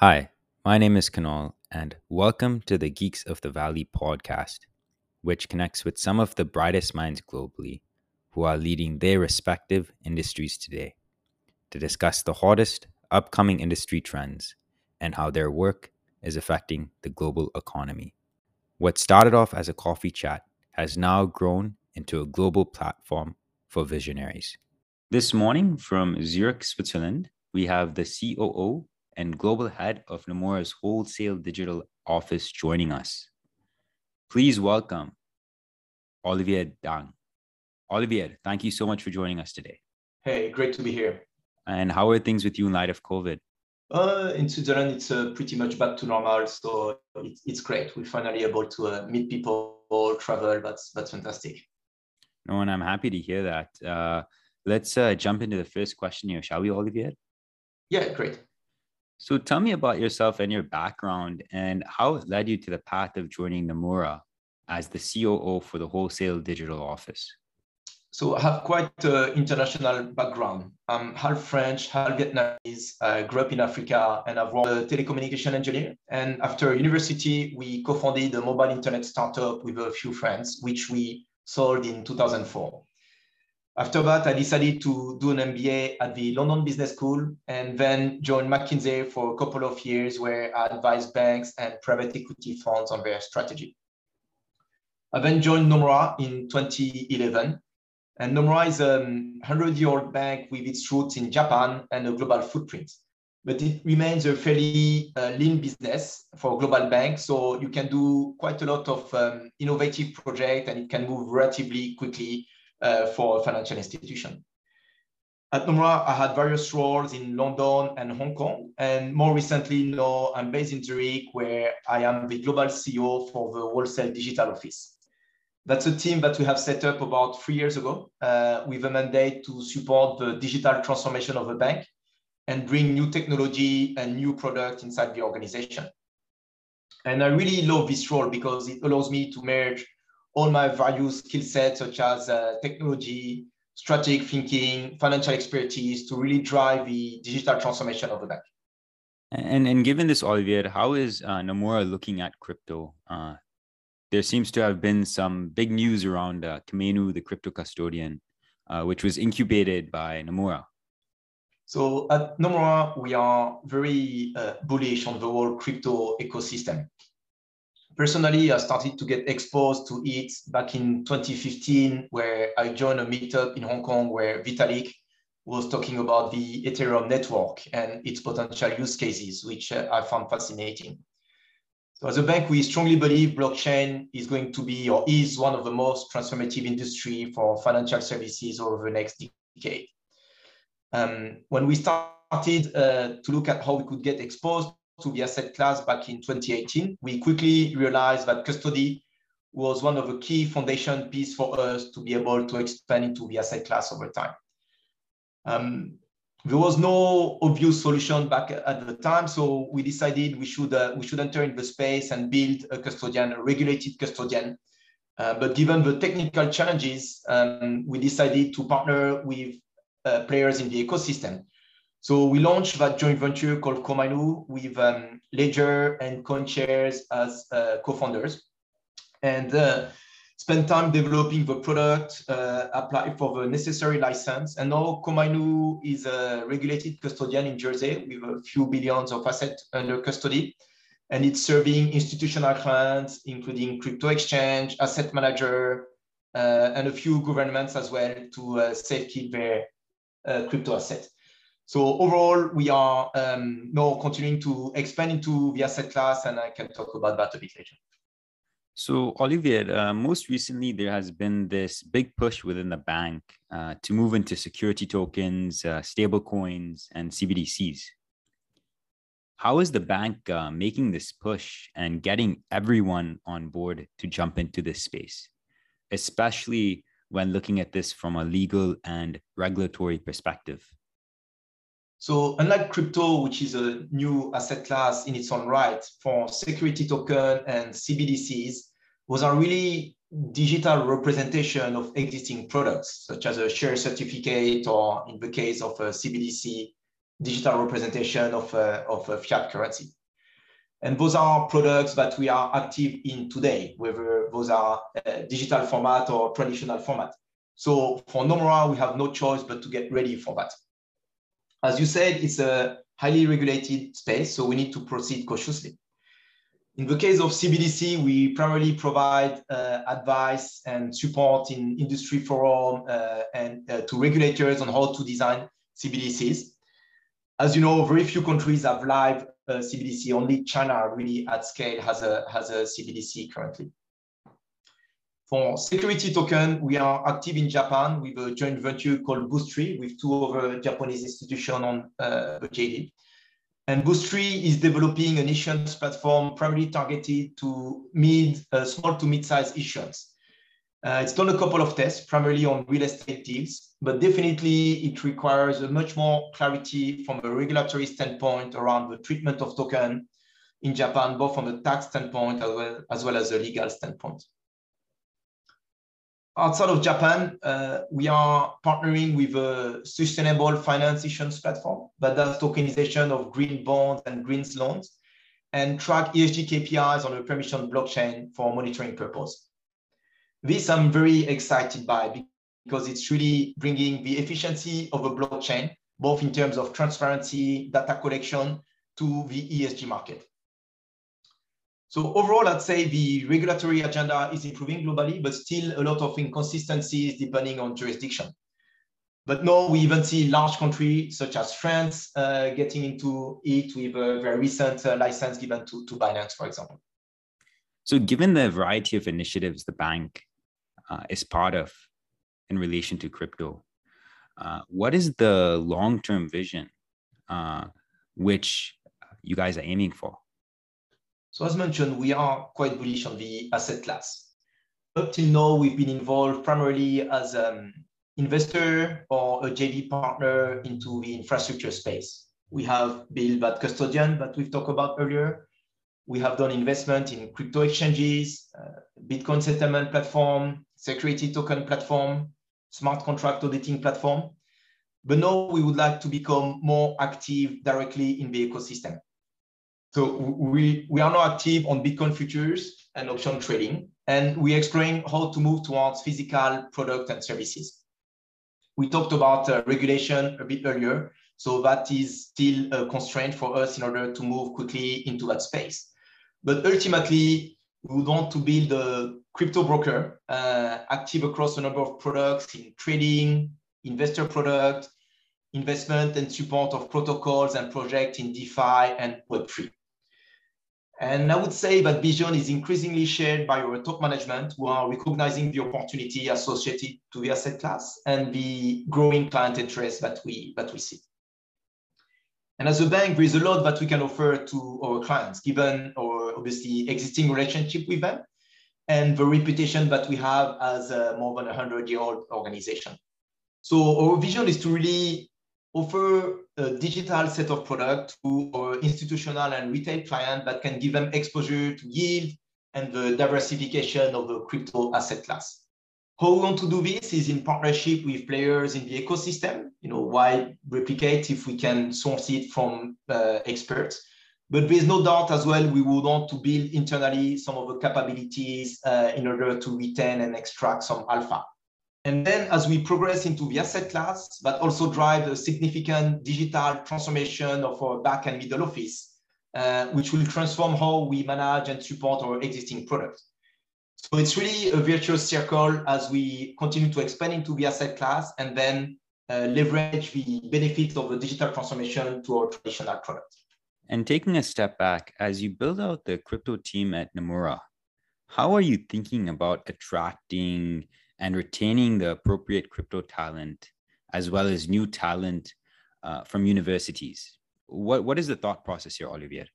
Hi, my name is Kanal, and welcome to the Geeks of the Valley podcast, which connects with some of the brightest minds globally who are leading their respective industries today to discuss the hottest upcoming industry trends and how their work is affecting the global economy. What started off as a coffee chat has now grown into a global platform for visionaries. This morning from Zurich, Switzerland, we have the COO and global head of Nomura's wholesale digital office joining us. Please welcome Olivier Dang. Olivier, thank you so much for joining us today. Hey, great to be here. And how are things with you in light of COVID? Uh, in Switzerland, it's uh, pretty much back to normal, so it, it's great. We're finally able to uh, meet people, travel. That's that's fantastic. No, and I'm happy to hear that. Uh, let's uh, jump into the first question here, shall we, Olivier? Yeah, great. So tell me about yourself and your background and how it led you to the path of joining Nomura as the COO for the wholesale digital office. So I have quite an international background. I'm half French, half Vietnamese. I grew up in Africa and I've worked as a telecommunication engineer. And after university, we co-founded a mobile internet startup with a few friends, which we sold in 2004. After that, I decided to do an MBA at the London Business School and then joined McKinsey for a couple of years where I advised banks and private equity funds on their strategy. I then joined Nomura in 2011. And Nomura is a 100-year-old bank with its roots in Japan and a global footprint. But it remains a fairly uh, lean business for a global bank. So you can do quite a lot of um, innovative projects and it can move relatively quickly uh, for a financial institution. At Nomura, I had various roles in London and Hong Kong. And more recently, now I'm based in Zurich, where I am the global CEO for the Wholesale Digital Office. That's a team that we have set up about three years ago uh, with a mandate to support the digital transformation of the bank and bring new technology and new product inside the organization. And I really love this role because it allows me to merge all my various skill sets, such as uh, technology, strategic thinking, financial expertise, to really drive the digital transformation of the bank. And and given this, Olivier, how is uh, Nomura looking at crypto? Uh, there seems to have been some big news around uh, Komainu, the crypto custodian, uh, which was incubated by Nomura. So at Nomura, we are very uh, bullish on the whole crypto ecosystem personally, I started to get exposed to it back in 2015, where I joined a meetup in Hong Kong where Vitalik was talking about the Ethereum network and its potential use cases, which uh, I found fascinating. So as a bank, we strongly believe blockchain is going to be or is one of the most transformative industry for financial services over the next decade. Um, when we started uh, to look at how we could get exposed to the asset class back in 2018, we quickly realized that custody was one of the key foundation piece for us to be able to expand into the asset class over time. Um, there was no obvious solution back at the time, so we decided we should uh, we should enter in the space and build a custodian, a regulated custodian. Uh, but given the technical challenges, um, we decided to partner with uh, players in the ecosystem so we launched that joint venture called Komainu with um, Ledger and CoinShares as uh, co-founders, and uh, spent time developing the product, uh, apply for the necessary license, and now Komainu is a regulated custodian in Jersey with a few billions of assets under custody, and it's serving institutional clients, including crypto exchange, asset manager, uh, and a few governments as well to uh, safekeep their uh, crypto assets. So overall, we are um, now continuing to expand into the asset class, and I can talk about that a bit later. So, Olivier, uh, most recently there has been this big push within the bank uh, to move into security tokens, uh, stable coins, and CBDCs. How is the bank uh, making this push and getting everyone on board to jump into this space, especially when looking at this from a legal and regulatory perspective? So unlike crypto, which is a new asset class in its own right, for security token and CBDCs, those are really digital representation of existing products, such as a share certificate, or in the case of a CBDC, digital representation of, uh, of a fiat currency. And those are products that we are active in today, whether those are uh, digital format or traditional format. So for Nomura, we have no choice but to get ready for that. As you said, it's a highly regulated space, so we need to proceed cautiously. In the case of CBDC, we primarily provide uh, advice and support in industry forum uh, and uh, to regulators on how to design CBDCs. As you know, very few countries have live uh, CBDC. Only China really at scale has a, has a CBDC currently. For security token, we are active in Japan with a joint venture called Boostry with two other Japanese institutions on uh, the JD. And Boostry is developing an issuance platform primarily targeted to mid, uh, small to mid-sized issuance. Uh, it's done a couple of tests, primarily on real estate deals, but definitely it requires a much more clarity from a regulatory standpoint around the treatment of token in Japan, both from the tax standpoint as well as, well as a legal standpoint outside of Japan, uh, we are partnering with a sustainable finance issuance platform that does tokenization of green bonds and green loans and track ESG KPIs on a permission blockchain for monitoring purpose. This I'm very excited by because it's really bringing the efficiency of a blockchain, both in terms of transparency, data collection to the ESG market. So overall, I'd say the regulatory agenda is improving globally, but still a lot of inconsistencies depending on jurisdiction. But now we even see large countries such as France uh, getting into it with a very recent uh, license given to, to Binance, for example. So given the variety of initiatives the bank uh, is part of in relation to crypto, uh, what is the long-term vision uh, which you guys are aiming for? So as mentioned, we are quite bullish on the asset class. Up till now, we've been involved primarily as an investor or a JV partner into the infrastructure space. We have built that custodian that we've talked about earlier. We have done investment in crypto exchanges, uh, Bitcoin settlement platform, security token platform, smart contract auditing platform. But now we would like to become more active directly in the ecosystem. So we, we are now active on Bitcoin futures and option trading, and we're exploring how to move towards physical product and services. We talked about uh, regulation a bit earlier, so that is still a constraint for us in order to move quickly into that space. But ultimately, we want to build a crypto broker uh, active across a number of products in trading, investor product, investment and support of protocols and projects in DeFi and Web3. And I would say that vision is increasingly shared by our top management who are recognizing the opportunity associated to the asset class and the growing client interest that we, that we see. And as a bank, there is a lot that we can offer to our clients, given our obviously existing relationship with them and the reputation that we have as a more than a 100 year old organization. So our vision is to really offer a digital set of products to our institutional and retail clients that can give them exposure to yield and the diversification of the crypto asset class. How we want to do this is in partnership with players in the ecosystem. You know, why replicate if we can source it from uh, experts? But there's no doubt as well we would want to build internally some of the capabilities uh, in order to retain and extract some alpha. And then as we progress into the asset class, that also drive a significant digital transformation of our back and middle office, uh, which will transform how we manage and support our existing products. So it's really a virtuous circle as we continue to expand into the asset class and then uh, leverage the benefits of the digital transformation to our traditional product. And taking a step back, as you build out the crypto team at Nomura, how are you thinking about attracting and retaining the appropriate crypto talent as well as new talent uh, from universities? What, what is the thought process here, Olivier?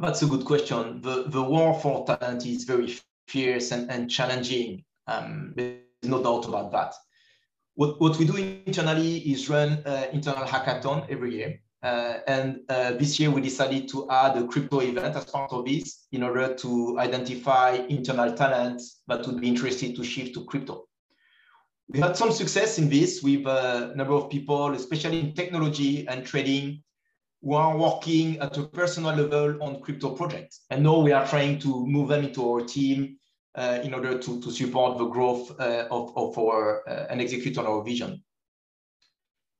That's a good question. The, the war for talent is very fierce and, and challenging. Um, there's no doubt about that. What, what we do internally is run uh, internal hackathon every year. Uh, and uh, this year we decided to add a crypto event as part of this in order to identify internal talent that would be interested to shift to crypto. We had some success in this with a number of people, especially in technology and trading, who are working at a personal level on crypto projects. And now we are trying to move them into our team uh, in order to, to support the growth uh, of, of our uh, and execute on our vision.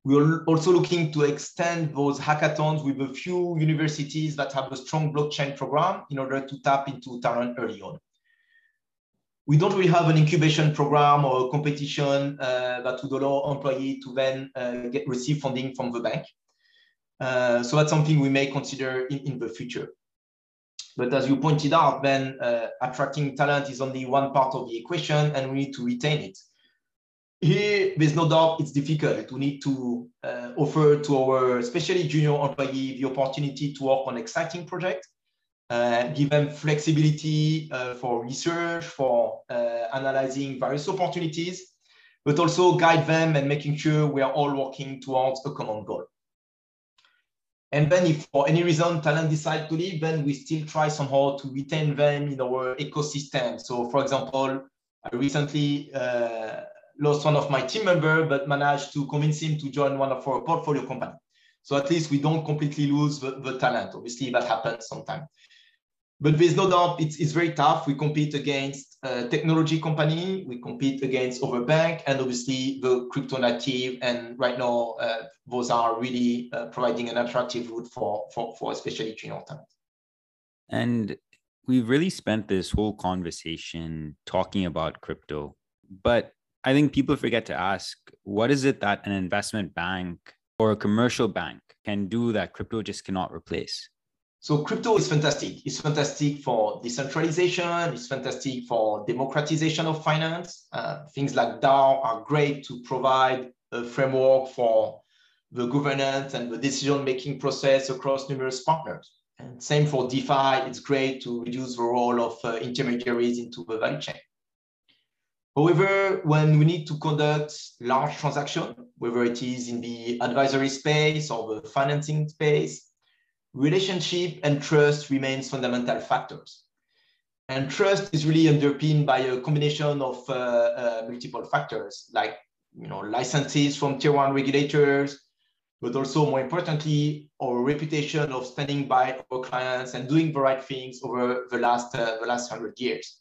We're also looking to extend those hackathons with a few universities that have a strong blockchain program in order to tap into talent early on. We don't really have an incubation program or a competition uh, that would allow employees to then uh, get receive funding from the bank. Uh, so that's something we may consider in, in the future. But as you pointed out, then uh, attracting talent is only one part of the equation and we need to retain it. Here, there's no doubt it's difficult. We need to uh, offer to our especially junior employee the opportunity to work on exciting projects, uh, give them flexibility uh, for research, for uh, analyzing various opportunities, but also guide them and making sure we are all working towards a common goal. And then if for any reason talent decide to leave, then we still try somehow to retain them in our ecosystem. So for example, I recently uh, lost one of my team member, but managed to convince him to join one of our portfolio company. So at least we don't completely lose the, the talent. Obviously that happens sometimes. But there's no doubt it's, it's very tough. We compete against a technology company, we compete against other bank, and obviously the crypto native. And right now, uh, those are really uh, providing an attractive route for, for, for especially junior talent. And we've really spent this whole conversation talking about crypto, but I think people forget to ask what is it that an investment bank or a commercial bank can do that crypto just cannot replace? So crypto is fantastic. It's fantastic for decentralization. It's fantastic for democratization of finance. Uh, things like DAO are great to provide a framework for the governance and the decision-making process across numerous partners. And same for DeFi, it's great to reduce the role of uh, intermediaries into the value chain. However, when we need to conduct large transactions, whether it is in the advisory space or the financing space, relationship and trust remains fundamental factors. And trust is really underpinned by a combination of uh, uh, multiple factors, like you know licenses from tier one regulators, but also more importantly, our reputation of standing by our clients and doing the right things over the last uh, the last hundred years.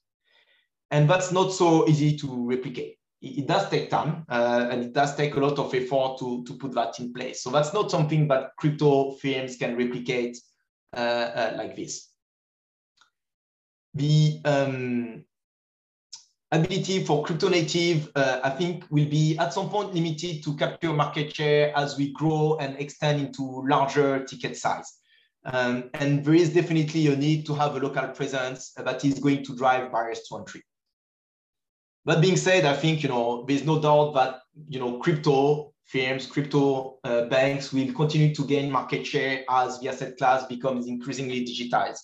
And that's not so easy to replicate. It, does take time uh, and it does take a lot of effort to, to put that in place. So that's not something that crypto firms can replicate uh, uh, like this. The um, ability for crypto native, uh, I think, will be at some point limited to capture market share as we grow and extend into larger ticket size. Um, and there is definitely a need to have a local presence that is going to drive barriers to entry. That being said, I think you know there's no doubt that you know crypto firms, crypto uh, banks will continue to gain market share as the asset class becomes increasingly digitized.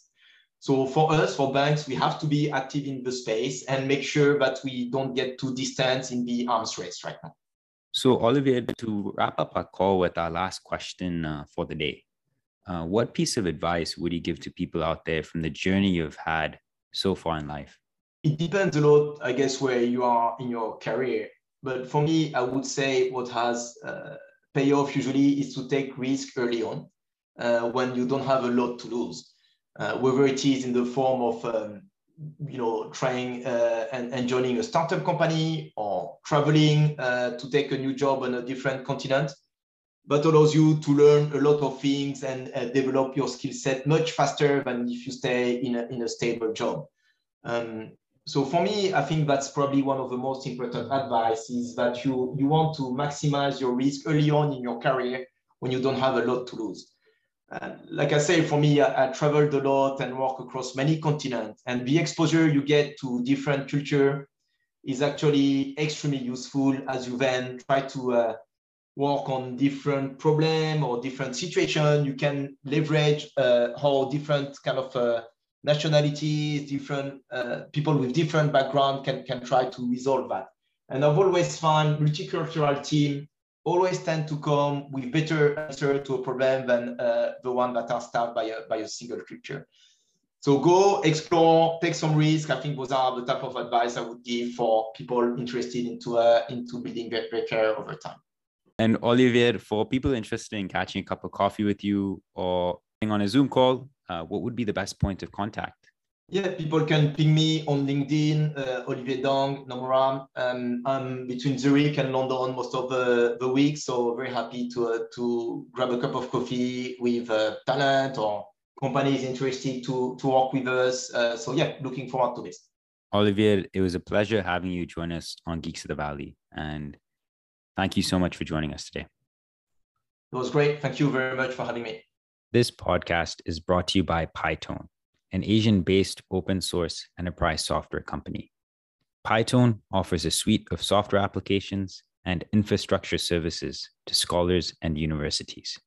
So for us, for banks, we have to be active in the space and make sure that we don't get too distant in the arms race right now. So Olivier, to wrap up our call with our last question uh, for the day, uh, what piece of advice would you give to people out there from the journey you've had so far in life? It depends a lot, I guess, where you are in your career. But for me, I would say what has uh, payoff usually is to take risk early on uh, when you don't have a lot to lose, uh, whether it is in the form of um, you know trying uh, and, and joining a startup company or traveling uh, to take a new job on a different continent but allows you to learn a lot of things and uh, develop your skill set much faster than if you stay in a, in a stable job. Um, so for me, I think that's probably one of the most important advice is that you, you want to maximize your risk early on in your career when you don't have a lot to lose. Like I say, for me, I, I, traveled a lot and work across many continents and the exposure you get to different culture is actually extremely useful as you then try to uh, work on different problem or different situation. You can leverage uh, how different kind of uh, nationalities, different uh, people with different background can, can try to resolve that. And I've always found multicultural team always tend to come with better answer to a problem than uh, the one that are staffed by a, by a single culture. So go explore, take some risk. I think those are the type of advice I would give for people interested into uh, into building their, their career over time. And Olivier, for people interested in catching a cup of coffee with you or being on a Zoom call, uh, what would be the best point of contact? Yeah, people can ping me on LinkedIn, uh, Olivier Dang, Nomura. Um, I'm between Zurich and London most of the, the week, so very happy to uh, to grab a cup of coffee with uh, talent or companies interested to to work with us. Uh, so yeah, looking forward to this. Olivier, it was a pleasure having you join us on Geeks of the Valley, and thank you so much for joining us today. It was great. Thank you very much for having me. This podcast is brought to you by Pytone an Asian based open source enterprise software company. Pytone offers a suite of software applications and infrastructure services to scholars and universities.